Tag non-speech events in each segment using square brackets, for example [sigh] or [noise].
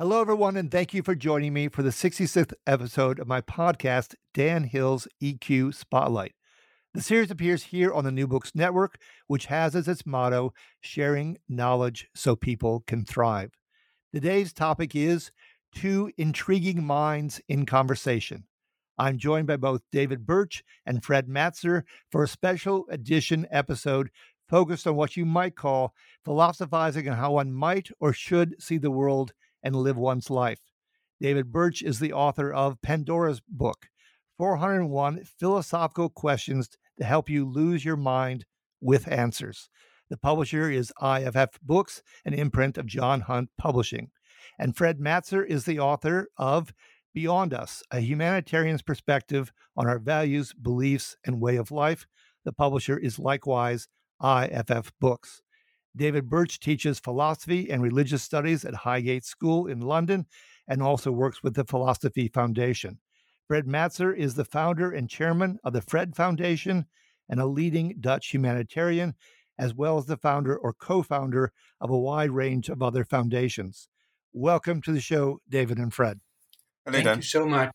Hello, everyone, and thank you for joining me for the 66th episode of my podcast, Dan Hill's EQ Spotlight. The series appears here on the New Books Network, which has as its motto, sharing knowledge so people can thrive. Today's topic is Two Intriguing Minds in Conversation. I'm joined by both David Birch and Fred Matser for a special edition episode focused on what you might call philosophizing on how one might or should see the world and live one's life. David Birch is the author of Pandora's Book 401 Philosophical Questions to Help You Lose Your Mind with Answers. The publisher is IFF Books, an imprint of John Hunt Publishing. And Fred Matser is the author of Beyond Us, a humanitarian's perspective on our values, beliefs, and way of life. The publisher is likewise IFF Books. David Birch teaches philosophy and religious studies at Highgate School in London and also works with the Philosophy Foundation. Fred Matser is the founder and chairman of the Fred Foundation and a leading Dutch humanitarian, as well as the founder or co founder of a wide range of other foundations. Welcome to the show, David and Fred. Hello, Thank Dan. you so much.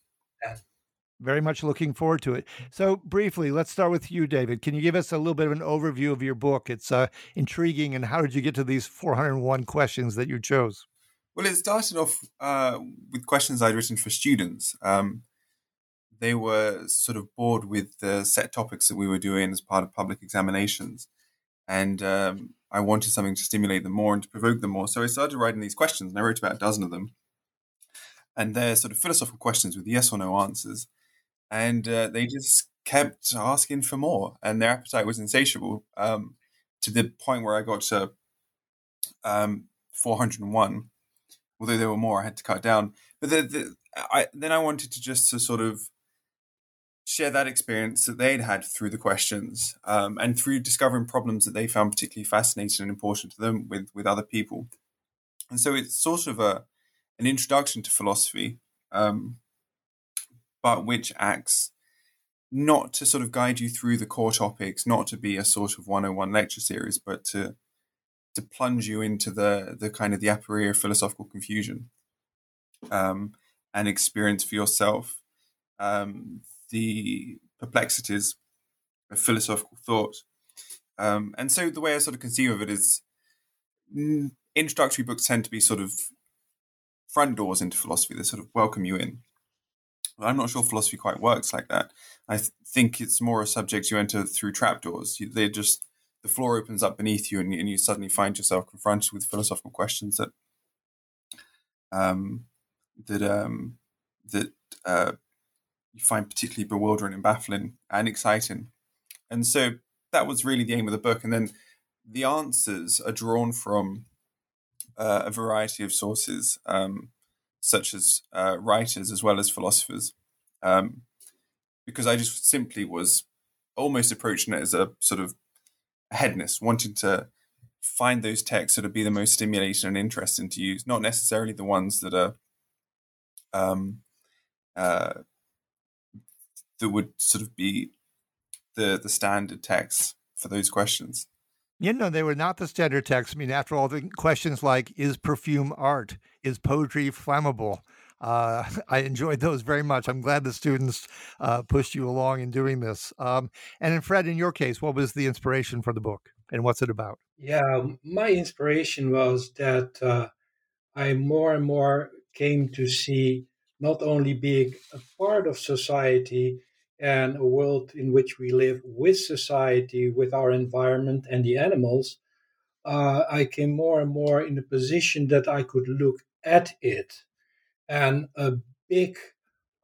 Very much looking forward to it. So, briefly, let's start with you, David. Can you give us a little bit of an overview of your book? It's uh, intriguing, and how did you get to these 401 questions that you chose? Well, it started off uh, with questions I'd written for students. Um, they were sort of bored with the set topics that we were doing as part of public examinations, and um, I wanted something to stimulate them more and to provoke them more. So I started writing these questions, and I wrote about a dozen of them. And they're sort of philosophical questions with yes or no answers and uh, they just kept asking for more, and their appetite was insatiable um, to the point where I got to um, 401. Although there were more, I had to cut down. But the, the, I, then I wanted to just to sort of share that experience that they'd had through the questions um, and through discovering problems that they found particularly fascinating and important to them with with other people. And so it's sort of a an introduction to philosophy um, but which acts not to sort of guide you through the core topics, not to be a sort of 101 lecture series, but to to plunge you into the the kind of the aporia of philosophical confusion um, and experience for yourself um, the perplexities of philosophical thought. Um, and so the way I sort of conceive of it is introductory books tend to be sort of front doors into philosophy. They sort of welcome you in. I'm not sure philosophy quite works like that. I th- think it's more a subject you enter through trapdoors. They just the floor opens up beneath you, and, and, you suddenly find yourself confronted with philosophical questions that um, that um, that uh, you find particularly bewildering and baffling and exciting. And so that was really the aim of the book. And then the answers are drawn from uh, a variety of sources. Um, such as uh, writers as well as philosophers, um, because I just simply was almost approaching it as a sort of headness, wanting to find those texts that would be the most stimulating and interesting to use, not necessarily the ones that are um, uh, that would sort of be the the standard texts for those questions. You know, they were not the standard texts. I mean, after all, the questions like "Is perfume art? Is poetry flammable?" Uh, [laughs] I enjoyed those very much. I'm glad the students uh, pushed you along in doing this. Um, and in Fred, in your case, what was the inspiration for the book, and what's it about? Yeah, my inspiration was that uh, I more and more came to see not only being a part of society and a world in which we live with society, with our environment and the animals, uh, I came more and more in a position that I could look at it. And a big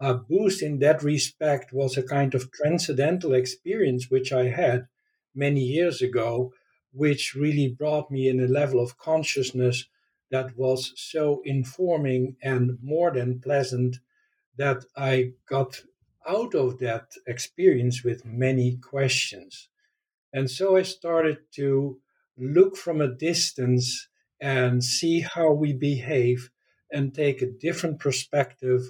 uh, boost in that respect was a kind of transcendental experience which I had many years ago, which really brought me in a level of consciousness that was so informing and more than pleasant that I got out of that experience with many questions. And so I started to look from a distance and see how we behave and take a different perspective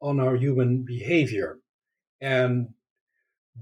on our human behavior. And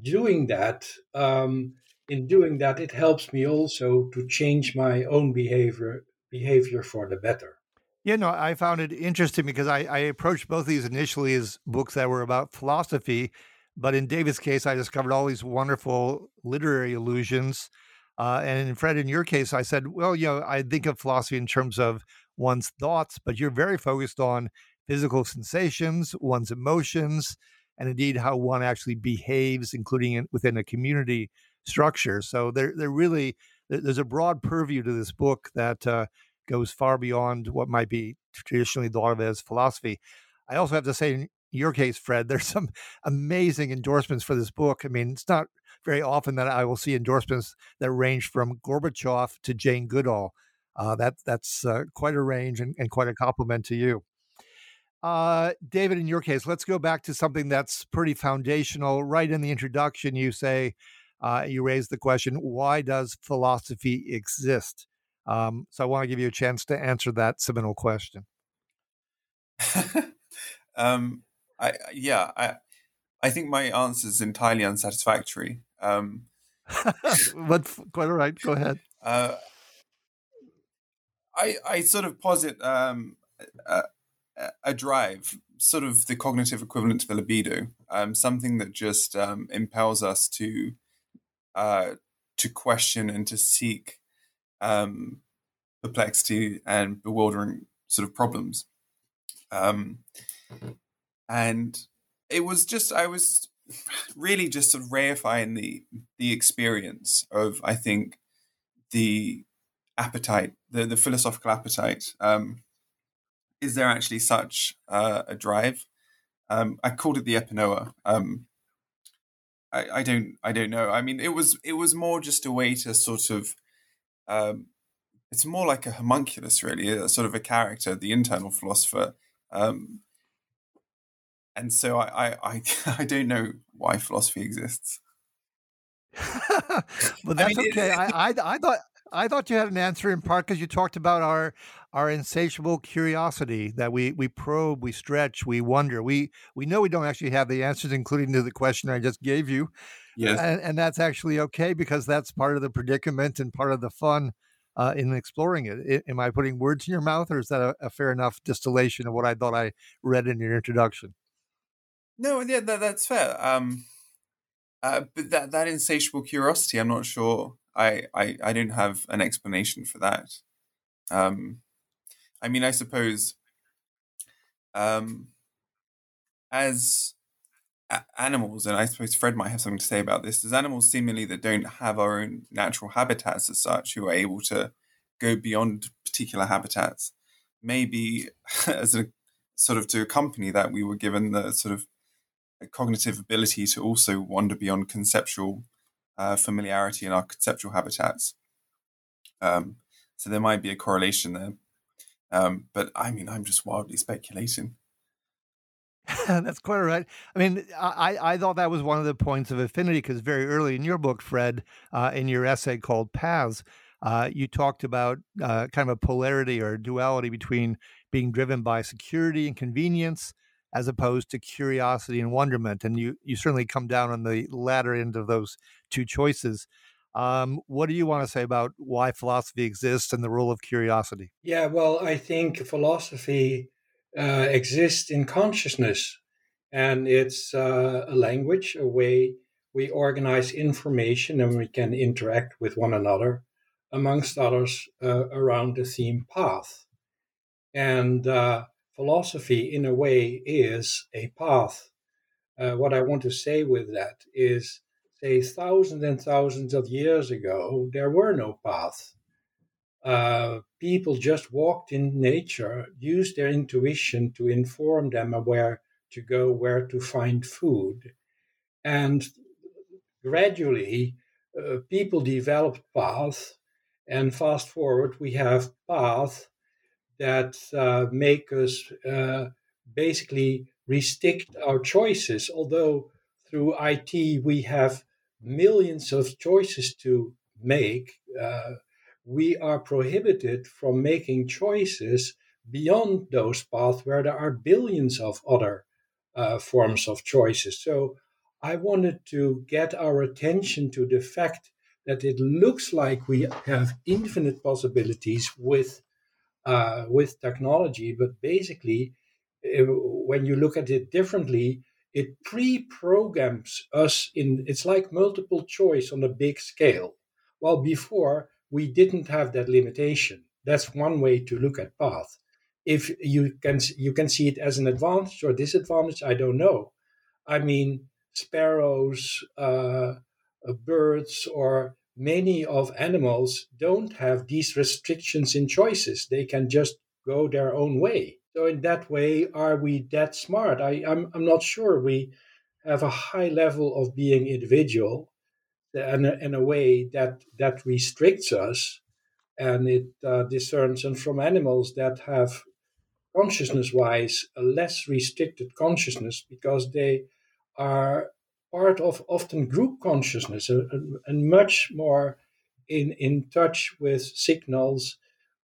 doing that, um, in doing that, it helps me also to change my own behavior behavior for the better. Yeah, no, I found it interesting because I, I approached both these initially as books that were about philosophy, but in David's case, I discovered all these wonderful literary allusions. Uh, and Fred, in your case, I said, well, you know, I think of philosophy in terms of one's thoughts, but you're very focused on physical sensations, one's emotions, and indeed how one actually behaves, including in, within a community structure. So there, there really there's a broad purview to this book that uh, goes far beyond what might be traditionally thought of as philosophy. I also have to say, in your case, Fred, [laughs] there's some amazing endorsements for this book. I mean, it's not very often that I will see endorsements that range from Gorbachev to Jane Goodall. Uh, that that's uh, quite a range and, and, quite a compliment to you. Uh, David, in your case, let's go back to something that's pretty foundational. Right in the introduction, you say uh, you raise the question, why does philosophy exist? Um, so I want to give you a chance to answer that seminal question. [laughs] um, I, yeah, I, I think my answer is entirely unsatisfactory. Um, [laughs] but quite all right. Go ahead. Uh, I I sort of posit um, a, a, drive, sort of the cognitive equivalent to the libido, um, something that just um, impels us to uh, to question and to seek um, perplexity and bewildering sort of problems. Um, and it was just I was really just sort of reifying the the experience of I think the appetite, the the philosophical appetite. Um, is there actually such uh, a drive? Um, I called it the epinoia. Um, I, I don't I don't know. I mean, it was it was more just a way to sort of um, it's more like a homunculus, really, a sort of a character, the internal philosopher. Um, and so I, I, I, [laughs] I, don't know why philosophy exists. [laughs] but that's I mean, okay. I, I, I thought I thought you had an answer in part because you talked about our our insatiable curiosity that we we probe, we stretch, we wonder. We we know we don't actually have the answers, including to the question I just gave you. Yes, and, and that's actually okay because that's part of the predicament and part of the fun uh, in exploring it. I, am I putting words in your mouth, or is that a, a, fair enough distillation of what I thought I read in your introduction? No, yeah, that, that's fair. Um, uh, but that that insatiable curiosity, I'm not sure. I, I I don't have an explanation for that. Um, I mean, I suppose um, as a- animals, and I suppose Fred might have something to say about this, as animals seemingly that don't have our own natural habitats as such, who are able to go beyond particular habitats, maybe [laughs] as a sort of to accompany that, we were given the sort of cognitive ability to also wander beyond conceptual uh, familiarity in our conceptual habitats. Um, so there might be a correlation there. Um, but I mean, I'm just wildly speculating. [laughs] That's quite right. I mean, I, I thought that was one of the points of affinity because very early in your book, Fred, uh, in your essay called Paths, uh, you talked about uh, kind of a polarity or duality between being driven by security and convenience as opposed to curiosity and wonderment. And you, you certainly come down on the latter end of those two choices. Um, what do you want to say about why philosophy exists and the role of curiosity? Yeah, well, I think philosophy uh, exists in consciousness, and it's uh, a language, a way we organize information and we can interact with one another, amongst others, uh, around the theme path. And uh, philosophy, in a way, is a path. Uh, what I want to say with that is, say, thousands and thousands of years ago, there were no paths. Uh, people just walked in nature, used their intuition to inform them where to go, where to find food. And gradually, uh, people developed paths. And fast forward, we have paths that uh, make us uh, basically restrict our choices. Although through IT we have millions of choices to make, uh, we are prohibited from making choices beyond those paths where there are billions of other uh, forms of choices. So I wanted to get our attention to the fact that it looks like we have infinite possibilities with uh, with technology, but basically, uh, when you look at it differently, it pre-programs us in. It's like multiple choice on a big scale. While before we didn't have that limitation. That's one way to look at path. If you can you can see it as an advantage or disadvantage, I don't know. I mean, sparrows, uh, uh birds, or many of animals don't have these restrictions in choices. They can just go their own way. So in that way, are we that smart? I, I'm, I'm not sure. We have a high level of being individual and in a way that that restricts us and it uh, discerns and from animals that have consciousness wise a less restricted consciousness because they are part of often group consciousness and, and much more in, in touch with signals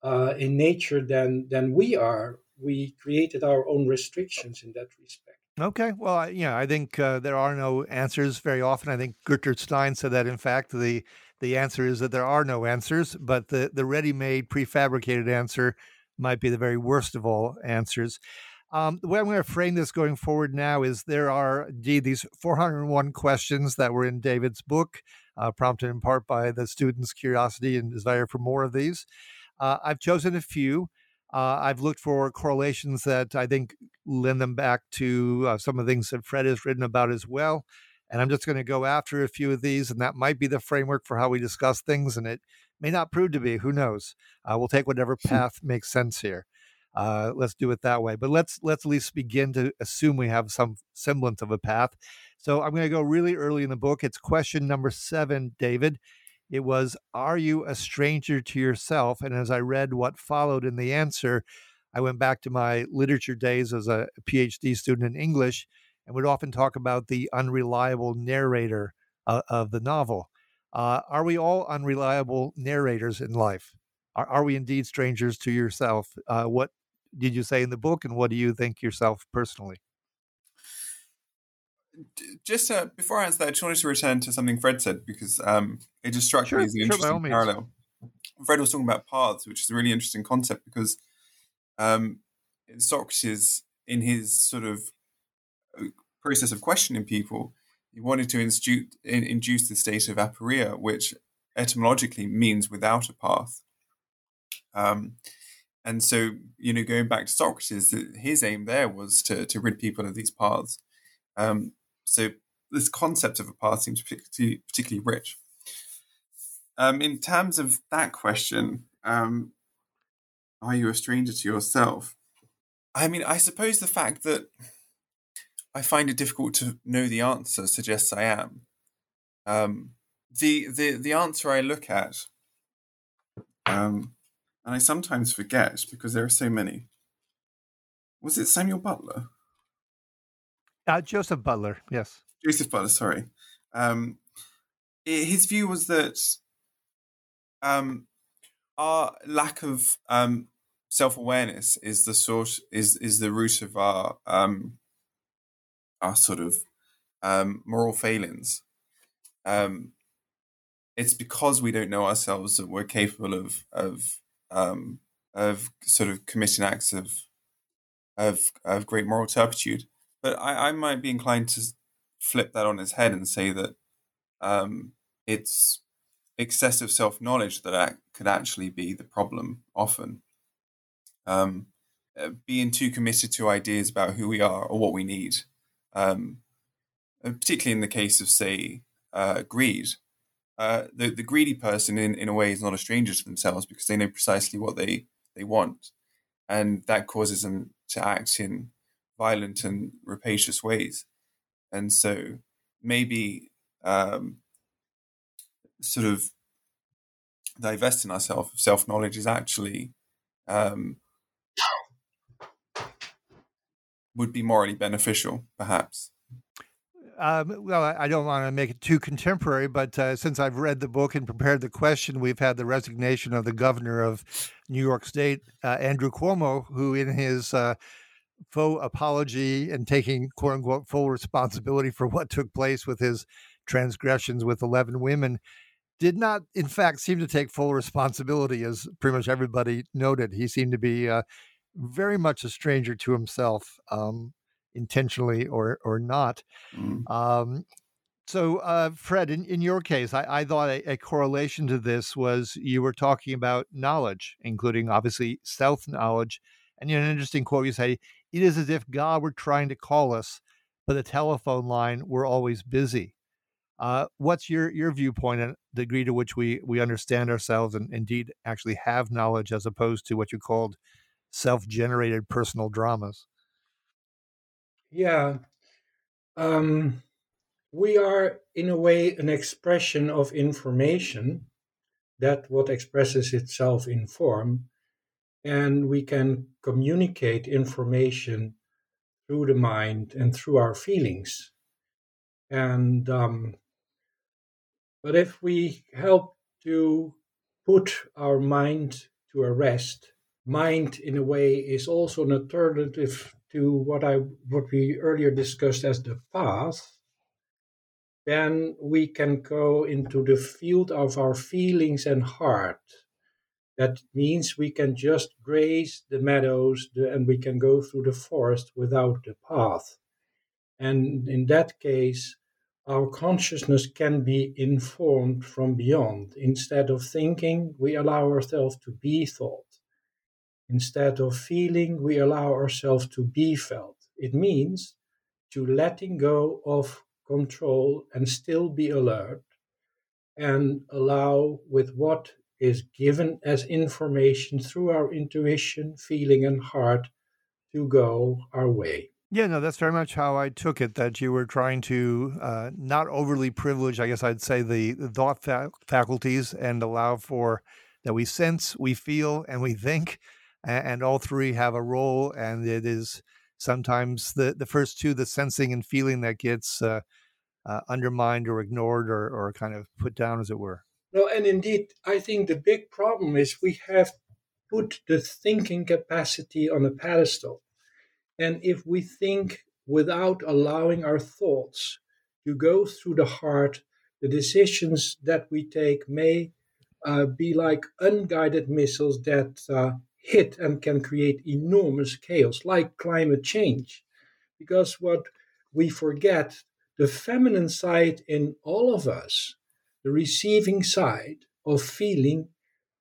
uh, in nature than, than we are. We created our own restrictions in that respect. Okay, well, yeah, I think uh, there are no answers very often. I think Gertrude Stein said that, in fact, the the answer is that there are no answers, but the the ready-made, prefabricated answer might be the very worst of all answers. Um, the way I'm going to frame this going forward now is there are indeed these 401 questions that were in David's book, uh, prompted in part by the students' curiosity and desire for more of these. Uh, I've chosen a few. Uh, I've looked for correlations that I think lend them back to uh, some of the things that Fred has written about as well. And I'm just going to go after a few of these, and that might be the framework for how we discuss things. And it may not prove to be. Who knows? Uh, we'll take whatever path makes sense here. Uh, let's do it that way. But let's let's at least begin to assume we have some semblance of a path. So I'm going to go really early in the book. It's question number seven, David. It was, Are you a stranger to yourself? And as I read what followed in the answer, I went back to my literature days as a PhD student in English and would often talk about the unreliable narrator uh, of the novel. Uh, are we all unreliable narrators in life? Are, are we indeed strangers to yourself? Uh, what did you say in the book, and what do you think yourself personally? Just uh, before I answer that, I just wanted to return to something Fred said because um, it just struck sure, me as an sure, interesting parallel. Fred was talking about paths, which is a really interesting concept because um, Socrates, in his sort of uh, process of questioning people, he wanted to institute, in, induce the state of aporia, which etymologically means without a path. Um, and so, you know, going back to Socrates, his aim there was to, to rid people of these paths. Um, so this concept of a path seems particularly, particularly rich. Um, in terms of that question, um, are you a stranger to yourself? I mean, I suppose the fact that I find it difficult to know the answer suggests I am. Um, the the the answer I look at um, and I sometimes forget because there are so many. Was it Samuel Butler? Uh, Joseph Butler, yes. Joseph Butler, sorry. Um, his view was that um, our lack of um, self awareness is the source is is the root of our um, our sort of um, moral failings. Um, it's because we don't know ourselves that we're capable of of um, of sort of committing acts of of of great moral turpitude. But I, I might be inclined to flip that on its head and say that um, it's excessive self knowledge that act, could actually be the problem often. Um, uh, being too committed to ideas about who we are or what we need, um, uh, particularly in the case of, say, uh, greed. Uh, the, the greedy person, in, in a way, is not a stranger to themselves because they know precisely what they, they want. And that causes them to act in violent and rapacious ways. And so maybe um, sort of divesting ourselves of self knowledge is actually um, would be morally beneficial, perhaps. Um, well, I don't want to make it too contemporary, but uh, since I've read the book and prepared the question, we've had the resignation of the governor of New York State, uh, Andrew Cuomo, who, in his uh, faux apology and taking quote unquote full responsibility for what took place with his transgressions with 11 women, did not, in fact, seem to take full responsibility, as pretty much everybody noted. He seemed to be uh, very much a stranger to himself, um, intentionally or or not. Mm. Um, so, uh, Fred, in, in your case, I, I thought a, a, correlation to this was you were talking about knowledge, including obviously self knowledge. And you know, an interesting quote you say, It is as if God were trying to call us, but the telephone line were always busy. Uh, what's your your viewpoint on the degree to which we we understand ourselves and indeed actually have knowledge, as opposed to what you called self-generated personal dramas? Yeah, um, we are in a way an expression of information that what expresses itself in form, and we can communicate information through the mind and through our feelings. And um, but if we help to put our mind to a rest, mind in a way is also an alternative to what I what we earlier discussed as the path, then we can go into the field of our feelings and heart. That means we can just graze the meadows and we can go through the forest without the path. And in that case, our consciousness can be informed from beyond. Instead of thinking, we allow ourselves to be thought. Instead of feeling, we allow ourselves to be felt. It means to letting go of control and still be alert and allow with what is given as information through our intuition, feeling, and heart to go our way. Yeah, no, that's very much how I took it. That you were trying to uh, not overly privilege, I guess I'd say, the, thought fa- faculties and allow for that we sense, we feel, and we think, and, and, all three have a role. And it is sometimes the, the first two, the sensing and feeling, that gets uh, uh, undermined or ignored or, or kind of put down, as it were. No, and indeed, I think the big problem is we have put the thinking capacity on a pedestal and if we think without allowing our thoughts to go through the heart, the decisions that we take may uh, be like unguided missiles that uh, hit and can create enormous chaos, like climate change. Because what we forget, the feminine side in all of us, the receiving side of feeling,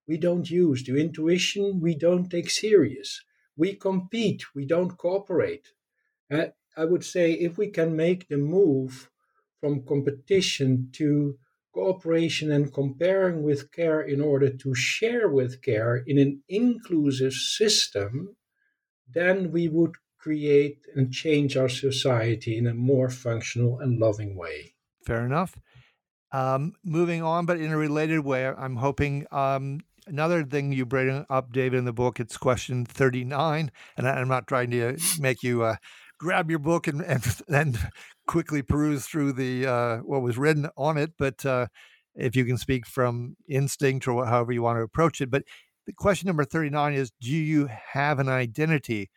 we don't use. The intuition, we don't take serious we compete, we don't cooperate. Uh, I would say if we can make the move from competition to cooperation and comparing with care in order to share with care in an inclusive system, then we would create and change our society in a more functional and loving way. Fair enough. Um, moving on, but in a related way, I'm hoping um, another thing you bring up, David, in the book, it's question 39. And I'm not trying to make you uh, grab your book and and, and quickly peruse through the uh, what was written on it, but uh, if you can speak from instinct or however you want to approach it. But the question number 39 is Do you have an identity?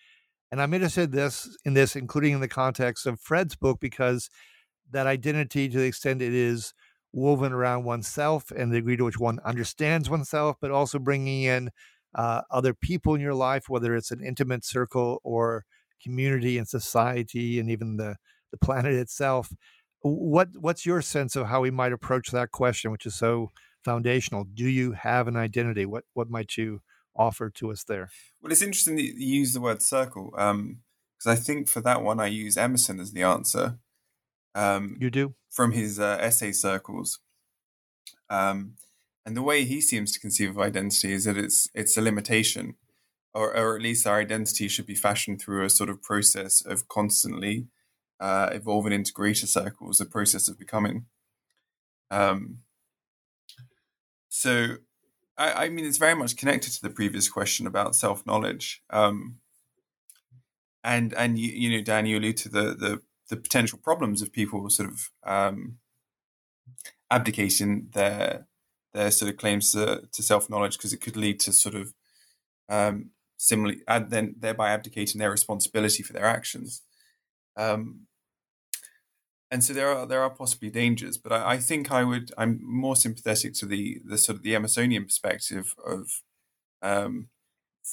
And I'm interested in this, in this, including in the context of Fred's book, because that identity, to the extent it is woven around oneself and the degree to which one understands oneself, but also bringing in uh, other people in your life, whether it's an intimate circle or community and society and even the, the planet itself. What what's your sense of how we might approach that question, which is so foundational? Do you have an identity? What what might you offer to us there? Well, it's interesting that you use the word circle because um, I think for that one I use Emerson as the answer. Um, you do from his uh, essay circles, um, and the way he seems to conceive of identity is that it's it's a limitation, or or at least our identity should be fashioned through a sort of process of constantly uh, evolving into greater circles, a process of becoming. Um, so, I, I, mean, it's very much connected to the previous question about self knowledge. Um, and and you, you know, Dan, you allude to the the, the potential problems of people sort of um, abdicating their their sort of claims to, to self knowledge because it could lead to sort of um, similarly, and then thereby abdicating their responsibility for their actions. Um, and so there are there are possibly dangers, but I, I, think I would I'm more sympathetic to the the sort of the Emersonian perspective of um,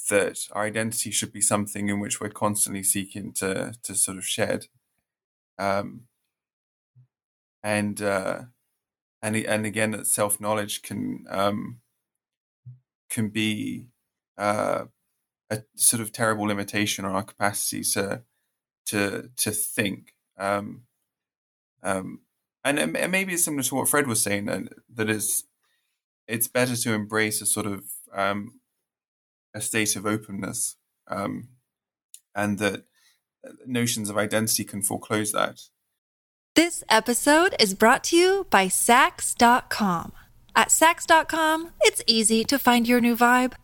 that our identity should be something in which we're constantly seeking to to sort of shed, um, and uh, and and again that self knowledge can um, can be uh, a sort of terrible limitation on our capacity to to to think. Um, um, and, and maybe it's similar to what Fred was saying that is it's better to embrace a sort of um, a state of openness, um, and that uh, notions of identity can foreclose that. This episode is brought to you by Saks.com. At Saks.com, it's easy to find your new vibe.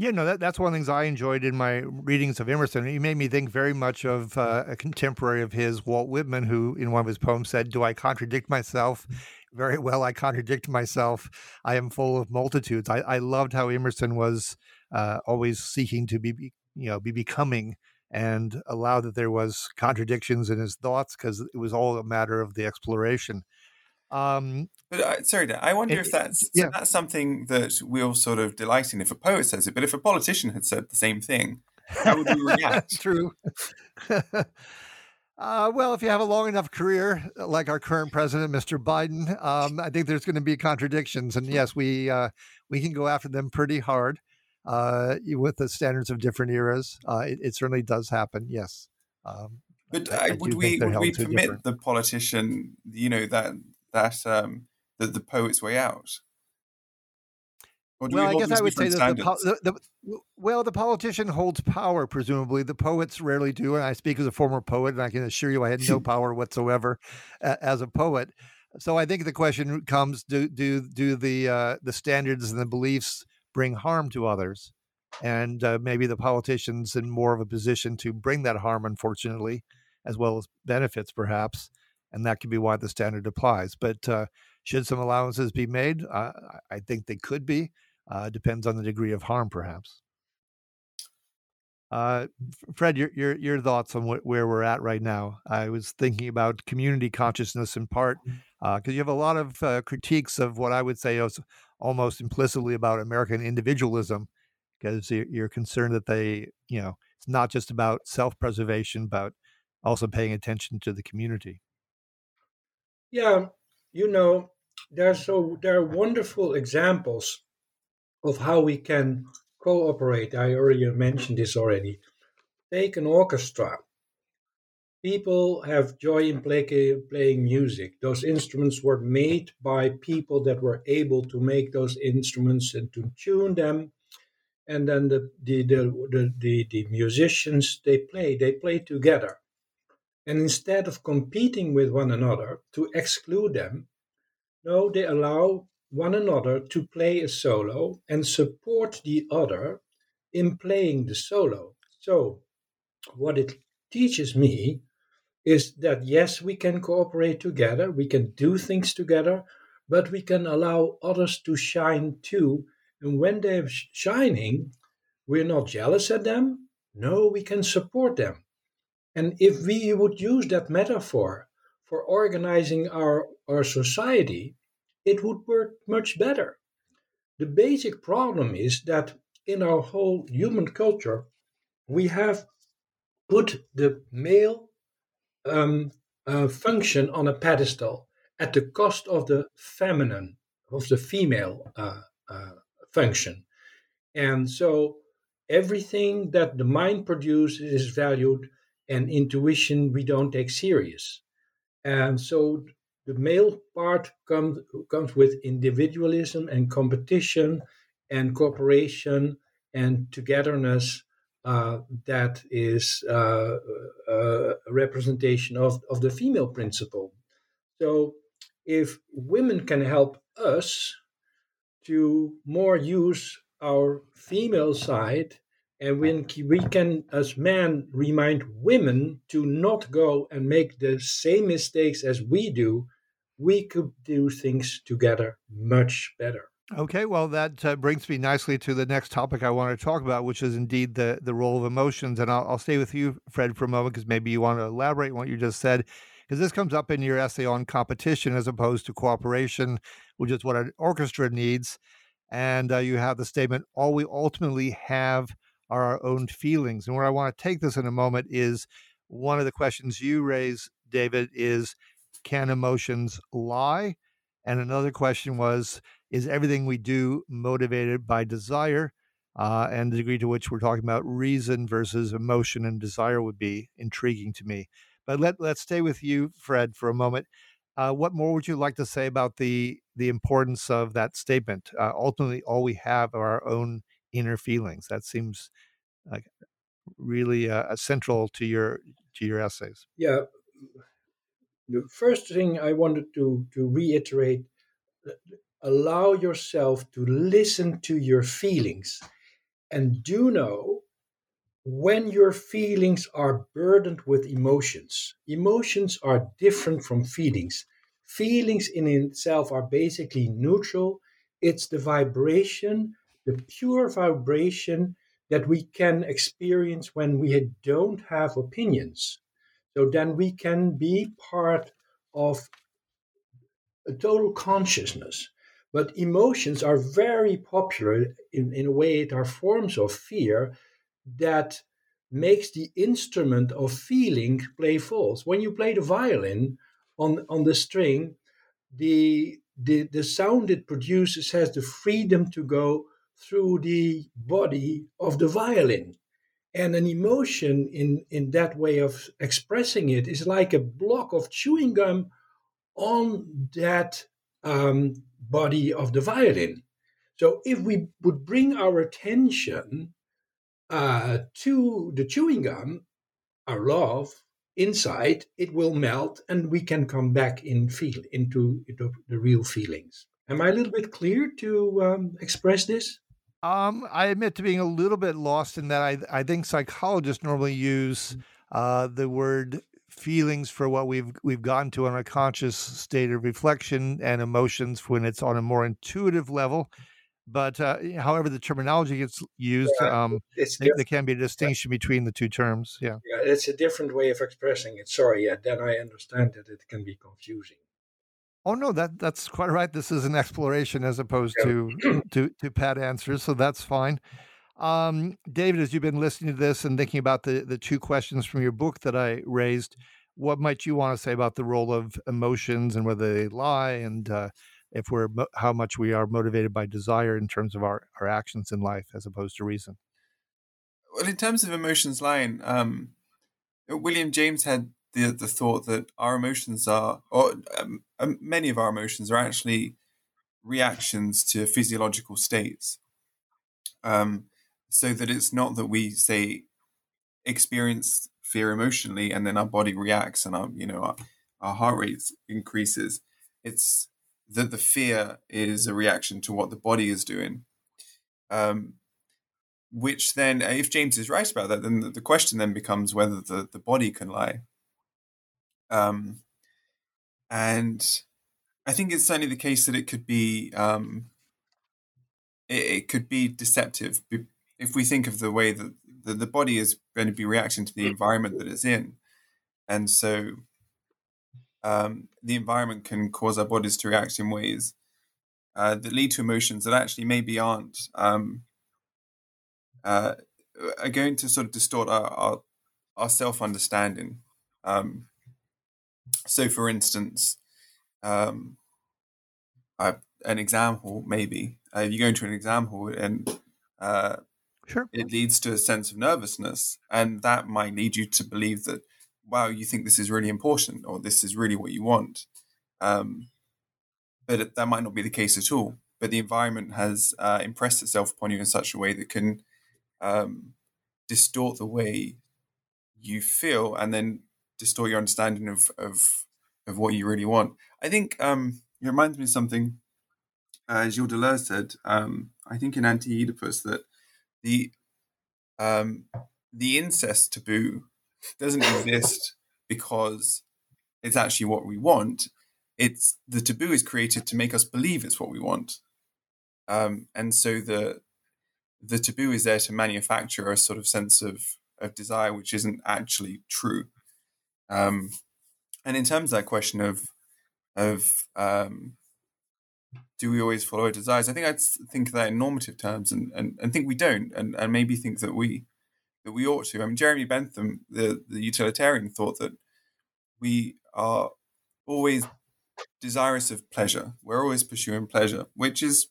Yeah, no, that, that's one of the things I enjoyed in my readings of Emerson. He made me think very much of uh, a contemporary of his, Walt Whitman, who in one of his poems said, Do I contradict myself? [laughs] very well. I contradict myself. I am full of multitudes. I, I loved how Emerson was uh, always seeking to be, you know, be becoming and allow that there was contradictions in his thoughts because it was all a matter of the exploration. Um, but uh, sorry, I wonder it, if that's yeah. that's something that we'll sort of delight in if a poet says it. But if a politician had said the same thing, how would we react? [laughs] True. [laughs] Uh, well, if you have a long enough career, uh, like our current president, Mr. Biden, um, I think there's going to be contradictions, and yes, we uh, we can go after them pretty hard uh, with the standards of different eras. Uh, it, it, certainly does happen. Yes, um, but I, I would we would we permit different. the politician, you know, that that um, the, the poet's way out? well, I guess I would say that the, the, the, well, the politician holds power. Presumably, the poets rarely do. And I speak as a former poet, and I can assure you, I had no [laughs] power whatsoever as a poet. So I think the question comes: Do do do the uh, the standards and the beliefs bring harm to others? And uh, maybe the politicians in more of a position to bring that harm, unfortunately, as well as benefits, perhaps. And that could be why the standard applies. But uh, should some allowances be made? Uh, I think they could be uh, depends on the degree of harm, perhaps. Uh, Fred, your, your your thoughts on wh- where we're at right now? I was thinking about community consciousness in part because mm. uh, you have a lot of uh, critiques of what I would say is almost implicitly about American individualism, because you're, you're concerned that they, you know, it's not just about self-preservation, but also paying attention to the community. Yeah, you know, there's so there are wonderful examples of how we can cooperate. I earlier mentioned this already. Take an orchestra. People have joy in play, playing music. Those instruments were made by people that were able to make those instruments and to tune them. and then the the, the the the the musicians they play they play together and instead of competing with one another to exclude them no they allow one another to play a solo and support the other in playing the solo so what it teaches me is that yes we can cooperate together we can do things together but we can allow others to shine too and when they're shining, we're not jealous at them. No, we can support them. And if we would use that metaphor for organizing our, our society, it would work much better. The basic problem is that in our whole human culture, we have put the male um, uh, function on a pedestal at the cost of the feminine, of the female uh, uh, function. And so everything that the mind produces is valued, and intuition we don't take serious. And so the male part comes comes with individualism and competition and cooperation and togetherness uh, that is uh, uh a representation of, of the female principle. So if women can help us to more use our female side and when we can as men remind women to not go and make the same mistakes as we do we could do things together much better okay well that uh, brings me nicely to the next topic i want to talk about which is indeed the, the role of emotions and I'll, I'll stay with you fred for a moment because maybe you want to elaborate on what you just said because this comes up in your essay on competition as opposed to cooperation, which is what an orchestra needs. And uh, you have the statement, all we ultimately have are our own feelings. And where I want to take this in a moment is one of the questions you raise, David, is can emotions lie? And another question was, is everything we do motivated by desire? Uh, and the degree to which we're talking about reason versus emotion and desire would be intriguing to me. But let let's stay with you, Fred, for a moment. Uh, what more would you like to say about the the importance of that statement? Uh, ultimately, all we have are our own inner feelings. That seems like really uh, central to your to your essays. Yeah. The first thing I wanted to to reiterate: uh, allow yourself to listen to your feelings, and do know when your feelings are burdened with emotions. Emotions are different from feelings. Feelings in itself are basically neutral. It's the vibration, the pure vibration that we can experience when we don't have opinions. So then we can be part of a total consciousness. But emotions are very popular in, in a way, they are forms of fear that makes the instrument of feeling play false. When you play the violin on, on the string, the, the, the sound it produces has the freedom to go through the body of the violin. And an emotion in, in that way of expressing it is like a block of chewing gum on that um, body of the violin. So if we would bring our attention uh, to the chewing gum, our love inside, it will melt and we can come back in feel into the, the real feelings. Am I a little bit clear to um, express this? Um, I admit to being a little bit lost in that. I I think psychologists normally use mm. uh, the word feelings for what we've we've gotten to on a conscious state of reflection and emotions when it's on a more intuitive level. But uh, however the terminology gets used, yeah, um, there, there, can be a distinction between the two terms. Yeah. Yeah, it's a different way of expressing it. Sorry, yeah, then I understand that it can be confusing. Oh no, that that's quite right. This is an exploration as opposed yeah. to to to pat answers, so that's fine. Um, David, as you've been listening to this and thinking about the the two questions from your book that I raised, what might you want to say about the role of emotions and whether they lie and uh, if we're how much we are motivated by desire in terms of our, our actions in life as opposed to reason well in terms of emotions lying um, william james had the the thought that our emotions are or um, um, many of our emotions are actually reactions to physiological states. Um, so that it's not that we say experience fear emotionally and then our body reacts and our you know our, our heart rate increases. It's that the fear is a reaction to what the body is doing. Um, which then if james is right about that then the question then becomes whether the, the body can lie um, and i think it's certainly the case that it could be um, it, it could be deceptive if we think of the way that the, the body is going to be reacting to the environment that it's in. And so um, the environment can cause our bodies to react in ways uh, that lead to emotions that actually maybe aren't um, uh, are going to sort of distort our our, our self understanding. Um, so, for instance, um, uh, an example maybe uh, you go into an example and uh, Sure. It leads to a sense of nervousness. And that might lead you to believe that, wow, you think this is really important or this is really what you want. Um, but it, that might not be the case at all. But the environment has uh, impressed itself upon you in such a way that can um, distort the way you feel and then distort your understanding of, of, of what you really want. I think um, it reminds me of something uh, Gilles Deleuze said, um, I think in Anti Oedipus, that the um, the incest taboo doesn't exist because it's actually what we want. It's the taboo is created to make us believe it's what we want, um, and so the the taboo is there to manufacture a sort of sense of of desire which isn't actually true. Um, and in terms of that question of of um, do we always follow our desires? I think I'd think that in normative terms, and, and, and think we don't, and, and maybe think that we that we ought to. I mean, Jeremy Bentham, the the utilitarian, thought that we are always desirous of pleasure. We're always pursuing pleasure, which is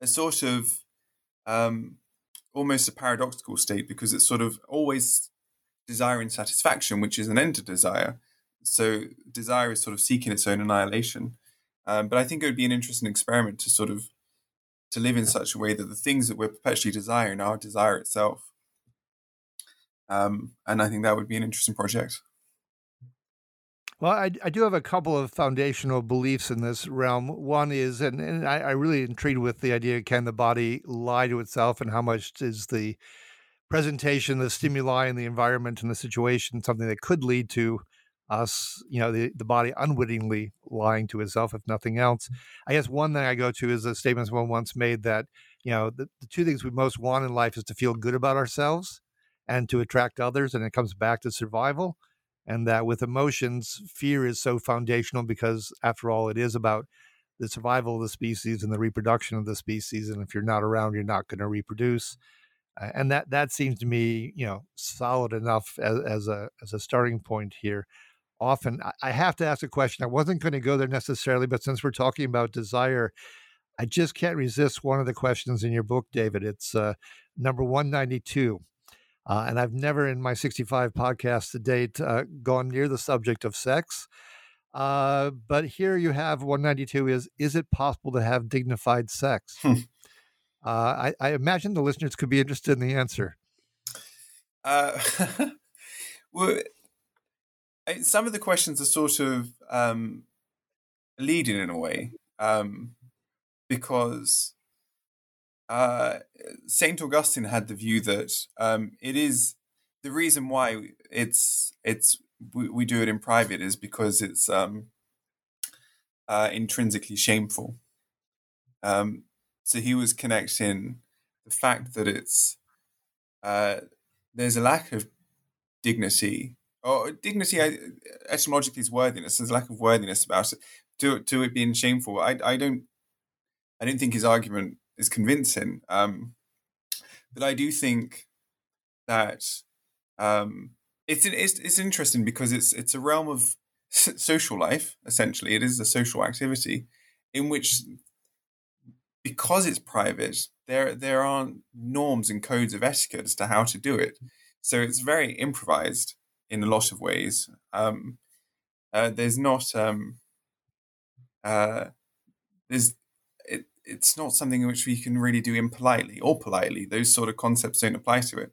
a sort of um, almost a paradoxical state because it's sort of always desiring satisfaction, which is an end to desire. So desire is sort of seeking its own annihilation. Um, but I think it would be an interesting experiment to sort of to live in such a way that the things that we're perpetually desiring are desire itself. Um, and I think that would be an interesting project. Well, I, I do have a couple of foundational beliefs in this realm. One is, and, and I, I really intrigued with the idea can the body lie to itself and how much is the presentation, the stimuli, and the environment and the situation something that could lead to us, you know, the, the body unwittingly lying to itself, if nothing else. Mm. I guess one thing I go to is a statement someone once made that, you know, the, the two things we most want in life is to feel good about ourselves and to attract others. And it comes back to survival. And that with emotions, fear is so foundational because, after all, it is about the survival of the species and the reproduction of the species. And if you're not around, you're not going to reproduce. And that that seems to me, you know, solid enough as, as a as a starting point here often I have to ask a question. I wasn't going to go there necessarily, but since we're talking about desire, I just can't resist one of the questions in your book, David. It's uh, number 192. Uh, and I've never in my 65 podcasts to date uh, gone near the subject of sex. Uh, but here you have 192 is Is it possible to have dignified sex? I, I, imagine the listeners could be interested in the answer. Uh, [laughs] well, some of the questions are sort of um, leading in a way um, because uh, Saint Augustine had the view that um, it is the reason why it's it's we, we, do it in private is because it's um, uh, intrinsically shameful. Um, so he was connecting the fact that it's uh, there's a lack of dignity or dignity etymologically is worthiness. There's a lack of worthiness about it. To to it being shameful, I I don't I don't think his argument is convincing. Um, but I do think that um, it's it's it's interesting because it's it's a realm of social life. Essentially, it is a social activity in which because it's private, there there aren't norms and codes of etiquette as to how to do it. So it's very improvised in a lot of ways. Um, uh, there's not um, uh, there's it, it's not something which we can really do impolitely or politely. Those sort of concepts don't apply to it.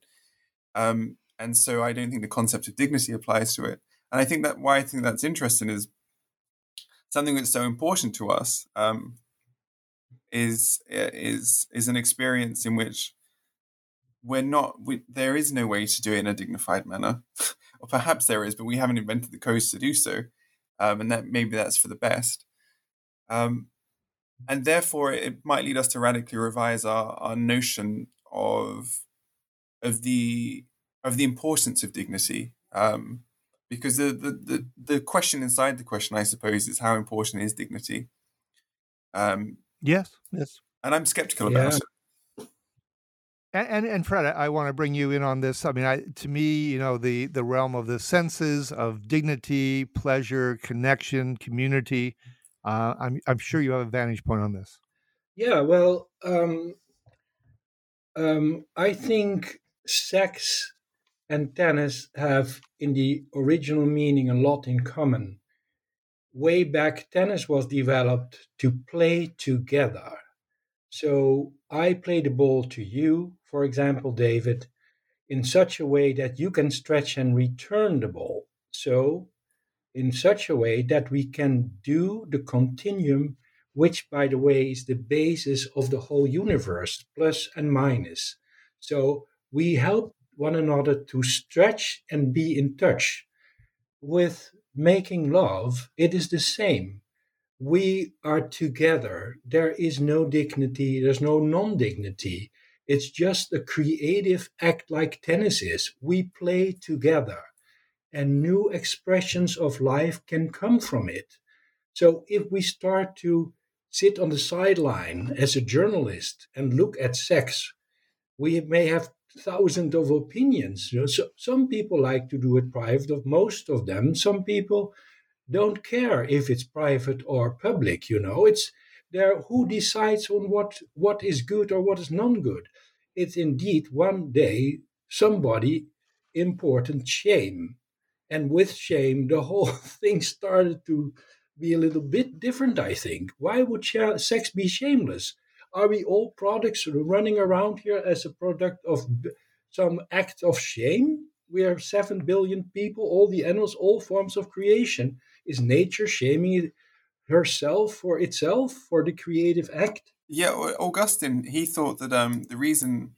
Um, and so I don't think the concept of dignity applies to it. And I think that why I think that's interesting is something that's so important to us um, is is is an experience in which we're not we, there is no way to do it in a dignified manner. [laughs] Or perhaps there is but we haven't invented the codes to do so. Um, and that maybe that's for the best. Um, and therefore it might lead us to radically revise our, our notion of of the of the importance of dignity. Um, because the, the, the the question inside the question i suppose is how important is dignity? Um, yes yes and i'm skeptical yeah. about it and, and, and Fred, I, I want to bring you in on this. I mean, I, to me, you know, the the realm of the senses of dignity, pleasure, connection, community. Uh, I'm I'm sure you have a vantage point on this. Yeah, well, um, um, I think sex and tennis have, in the original meaning, a lot in common. Way back, tennis was developed to play together. So I play the ball to you, for example, David, in such a way that you can stretch and return the ball. So, in such a way that we can do the continuum, which, by the way, is the basis of the whole universe, plus and minus. So, we help one another to stretch and be in touch. With making love, it is the same we are together. There is no dignity, there's no non dignity. It's just a creative act like tennis is. We play together, and new expressions of life can come from it. So if we start to sit on the sideline as a journalist and look at sex, we may have thousands of opinions. You know, so some people like to do it private, of most of them. Some people don't care if it's private or public you know it's there who decides on what what is good or what is non good it's indeed one day somebody important shame and with shame the whole [laughs] thing started to be a little bit different i think why would sex be shameless are we all products running around here as a product of some act of shame we are 7 billion people all the animals all forms of creation is nature shaming herself for itself for the creative act? Yeah, Augustine, he thought that um, the reason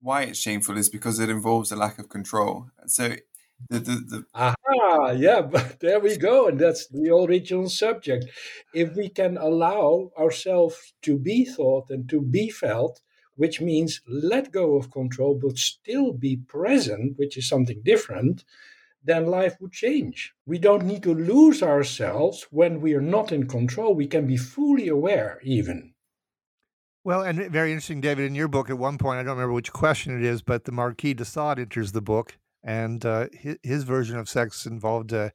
why it's shameful is because it involves a lack of control. So the, the, the aha yeah [laughs] but there we go and that's the original subject if we can allow ourselves to be thought and to be felt which means let go of control but still be present which is something different then life would change. We don't need to lose ourselves when we are not in control. We can be fully aware, even. Well, and very interesting, David, in your book, at one point, I don't remember which question it is, but the Marquis de Sade enters the book, and uh, his, his, version of sex involved, uh,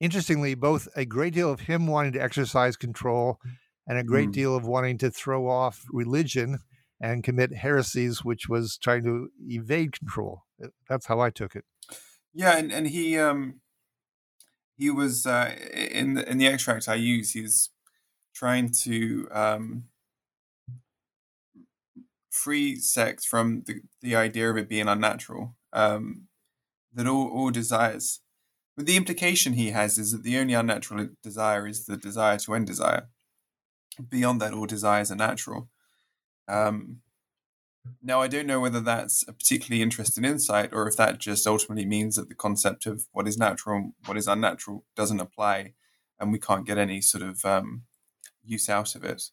interestingly, both a great deal of him wanting to exercise control and a great mm. deal of wanting to throw off religion and commit heresies, which was trying to evade control. That's how I took it. Yeah, and, and he um he was uh, in the in the extract I use. He's trying to um, free sex from the the idea of it being unnatural. Um, that all all desires. But the implication he has is that the only unnatural desire is the desire to end desire. Beyond that, all desires are natural. Um, now, I don't know whether that's a particularly interesting insight or if that just ultimately means that the concept of what is natural and what is unnatural doesn't apply and we can't get any sort of um, use out of it.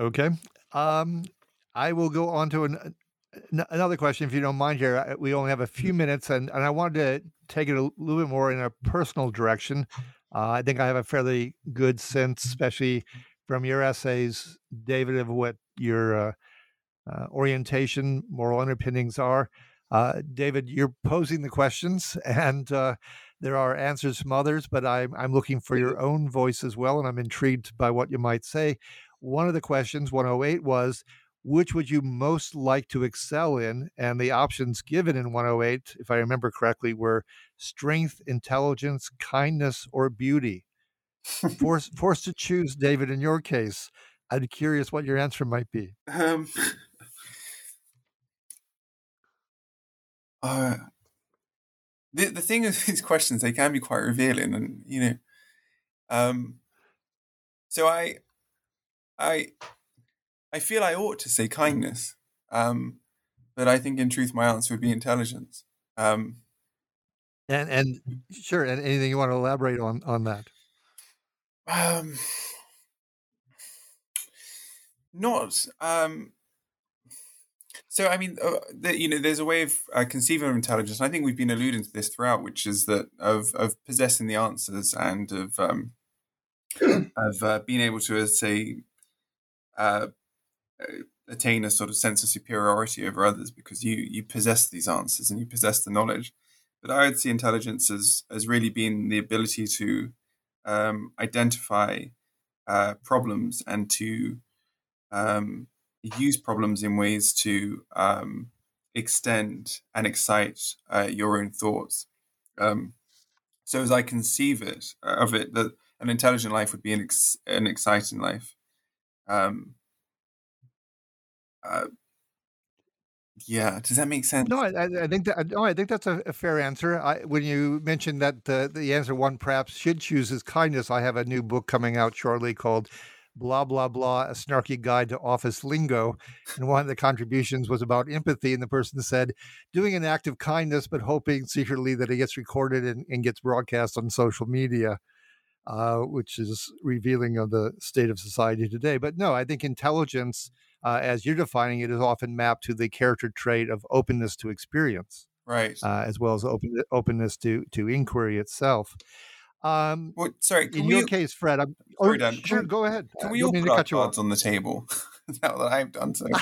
Okay. Um, I will go on to an, another question, if you don't mind here. We only have a few minutes, and, and I wanted to take it a little bit more in a personal direction. Uh, I think I have a fairly good sense, especially from your essays, David, of what your uh, uh, orientation, moral underpinnings are. Uh, David, you're posing the questions, [laughs] and uh, there are answers from others, but I'm, I'm looking for your own voice as well, and I'm intrigued by what you might say. One of the questions, 108, was which would you most like to excel in? And the options given in 108, if I remember correctly, were strength, intelligence, kindness, or beauty. forced, [laughs] forced to choose, David, in your case, I'm curious what your answer might be. Um, [laughs] uh, the the thing is, [laughs] these questions they can be quite revealing, and you know, um, so I, I, I feel I ought to say kindness, um, but I think in truth my answer would be intelligence. Um, and and sure, and anything you want to elaborate on on that? Um, not um. So I mean, uh, the, you know, there's a way of uh, conceiving of intelligence. And I think we've been alluding to this throughout, which is that of of possessing the answers and of um, [clears throat] of uh, being able to, say, uh, attain a sort of sense of superiority over others because you you possess these answers and you possess the knowledge. But I would see intelligence as as really being the ability to um, identify uh, problems and to um, use problems in ways to um, extend and excite uh, your own thoughts. Um, so, as I conceive it uh, of it, that an intelligent life would be an, ex- an exciting life. Um, uh, yeah, does that make sense? No, I, I think that no, I think that's a, a fair answer. I, when you mentioned that the the answer one perhaps should choose is kindness, I have a new book coming out shortly called blah blah blah a snarky guide to office lingo and one of the contributions was about empathy and the person said doing an act of kindness but hoping secretly that it gets recorded and, and gets broadcast on social media uh, which is revealing of the state of society today but no i think intelligence uh, as you're defining it is often mapped to the character trait of openness to experience right uh, as well as open, openness to to inquiry itself um, well, sorry. in your case, Fred, I'm sorry, oh, sure. Go ahead. Can we all put our cards on the table [laughs] now that I've done so? [laughs]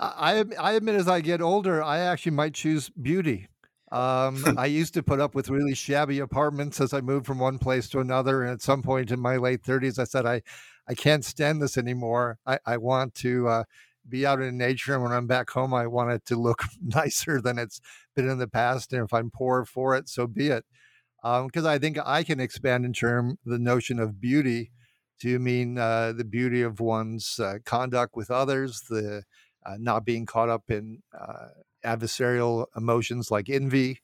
I I admit, as I get older, I actually might choose beauty. Um, I used to put up with really shabby apartments as I moved from one place to another, and at some point in my late thirties, I said, I I can't stand this anymore. I I want to. Uh, be out in nature. And when I'm back home, I want it to look [laughs] nicer than it's been in the past. And if I'm poor for it, so be it. Because um, I think I can expand in term the notion of beauty to mean uh, the beauty of one's uh, conduct with others, the uh, not being caught up in uh, adversarial emotions like envy.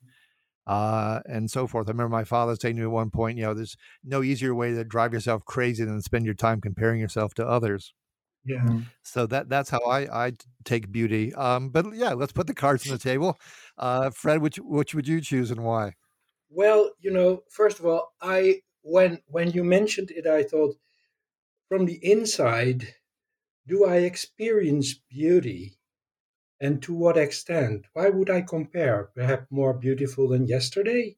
Uh, and so forth. I remember my father saying to me at one point, you know, there's no easier way to drive yourself crazy than spend your time comparing yourself to others. Yeah. Mm-hmm. So that that's how I I take beauty. Um, but yeah, let's put the cards on the table. Uh, Fred, which which would you choose and why? Well, you know, first of all, I when when you mentioned it, I thought from the inside, do I experience beauty, and to what extent? Why would I compare? Perhaps more beautiful than yesterday.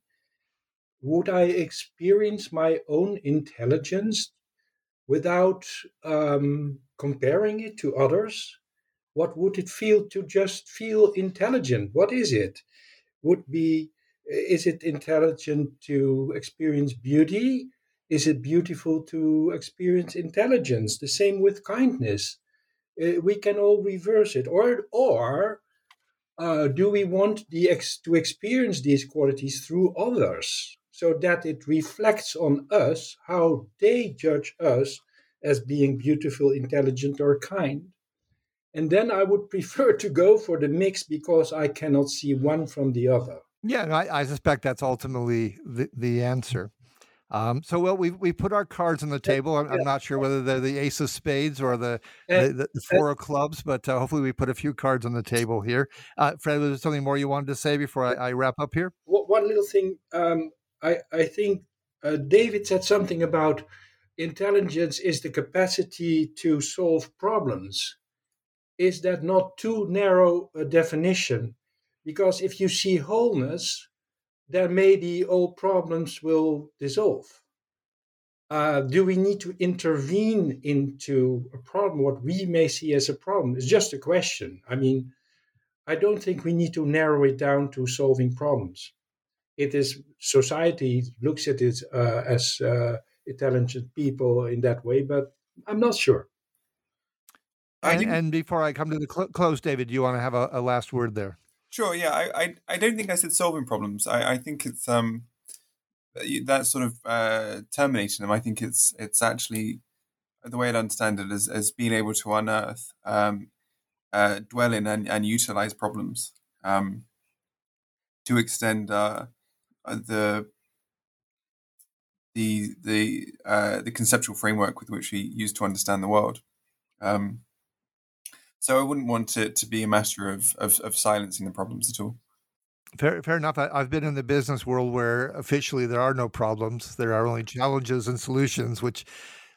Would I experience my own intelligence without um, comparing it to others, what would it feel to just feel intelligent? What is it? Would be is it intelligent to experience beauty? Is it beautiful to experience intelligence? The same with kindness. Uh, we can all reverse it, or or uh, do we want the ex- to experience these qualities through others? so that it reflects on us how they judge us as being beautiful, intelligent, or kind. And then I would [laughs] prefer to go for the mix because I cannot see one from the other. Yeah, I, I suspect that's ultimately the, the answer. Um, so, well, we we put our cards on the table. I'm, I'm, not sure whether they're the ace of spades or the the, the, the four of clubs, but uh, hopefully we put a few cards on the table here. Uh, Fred, was there something more you wanted to say before I, I wrap up here? One little thing. Um, I, I think uh, David said something about intelligence is the capacity to solve problems. Is that not too narrow a definition? Because if you see wholeness, then maybe all problems will dissolve. Uh, do we need to intervene into a problem, what we may see as a problem? It's just a question. I mean, I don't think we need to narrow it down to solving problems it is society looks at it uh, as uh, intelligent people in that way, but I'm not sure. And, and before I come to the cl- close, David, do you want to have a, a, last word there? Sure. Yeah, I, I, I don't think I said solving problems. I, I think it's um, that sort of uh, terminating them, I think it's it's actually the way I understand it is as being able to unearth, um, uh, dwell in, and, and utilize problems um, to extend uh, uh the the the uh, the conceptual framework with which we use to understand the world. Um, so I wouldn't want it to be a matter of, of, of silencing the problems at all. Fair, fair enough. I, have been in the business world where officially there are no problems; there are only challenges and solutions, which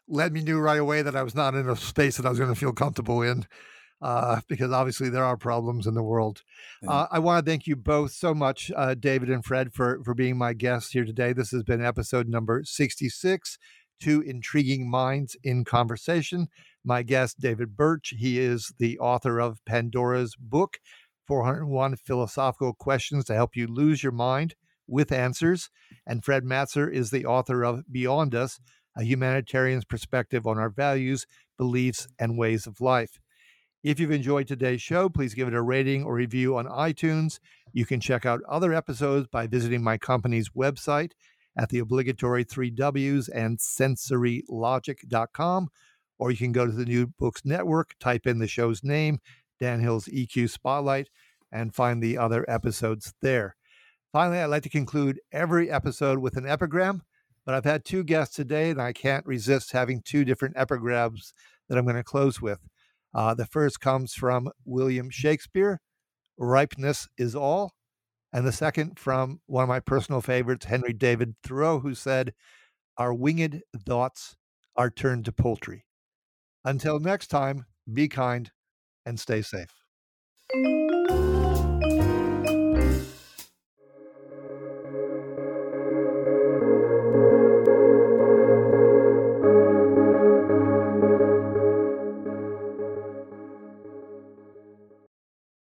led me knew right away that I was not in a space that I was going to feel comfortable in, uh, because obviously there are problems in the world. Yeah. Uh, I want to thank you both so much, uh, David and Fred, for for being my guests here today. This has been episode number sixty six. Two intriguing minds in conversation. My guest, David Birch, he is the author of Pandora's book 401 Philosophical Questions to Help You Lose Your Mind with Answers. And Fred Matser is the author of Beyond Us, a humanitarian's perspective on our values, beliefs, and ways of life. If you've enjoyed today's show, please give it a rating or review on iTunes. You can check out other episodes by visiting my company's website at the obligatory three W's and sensorylogic.com, or you can go to the New Books Network, type in the show's name, Dan Hill's EQ Spotlight, and find the other episodes there. Finally, I'd like to conclude every episode with an epigram, but I've had two guests today, and I can't resist having two different epigrams that I'm going to close with. Uh, the first comes from William Shakespeare Ripeness is all. And the second from one of my personal favorites, Henry David Thoreau, who said, Our winged thoughts are turned to poultry. Until next time, be kind and stay safe.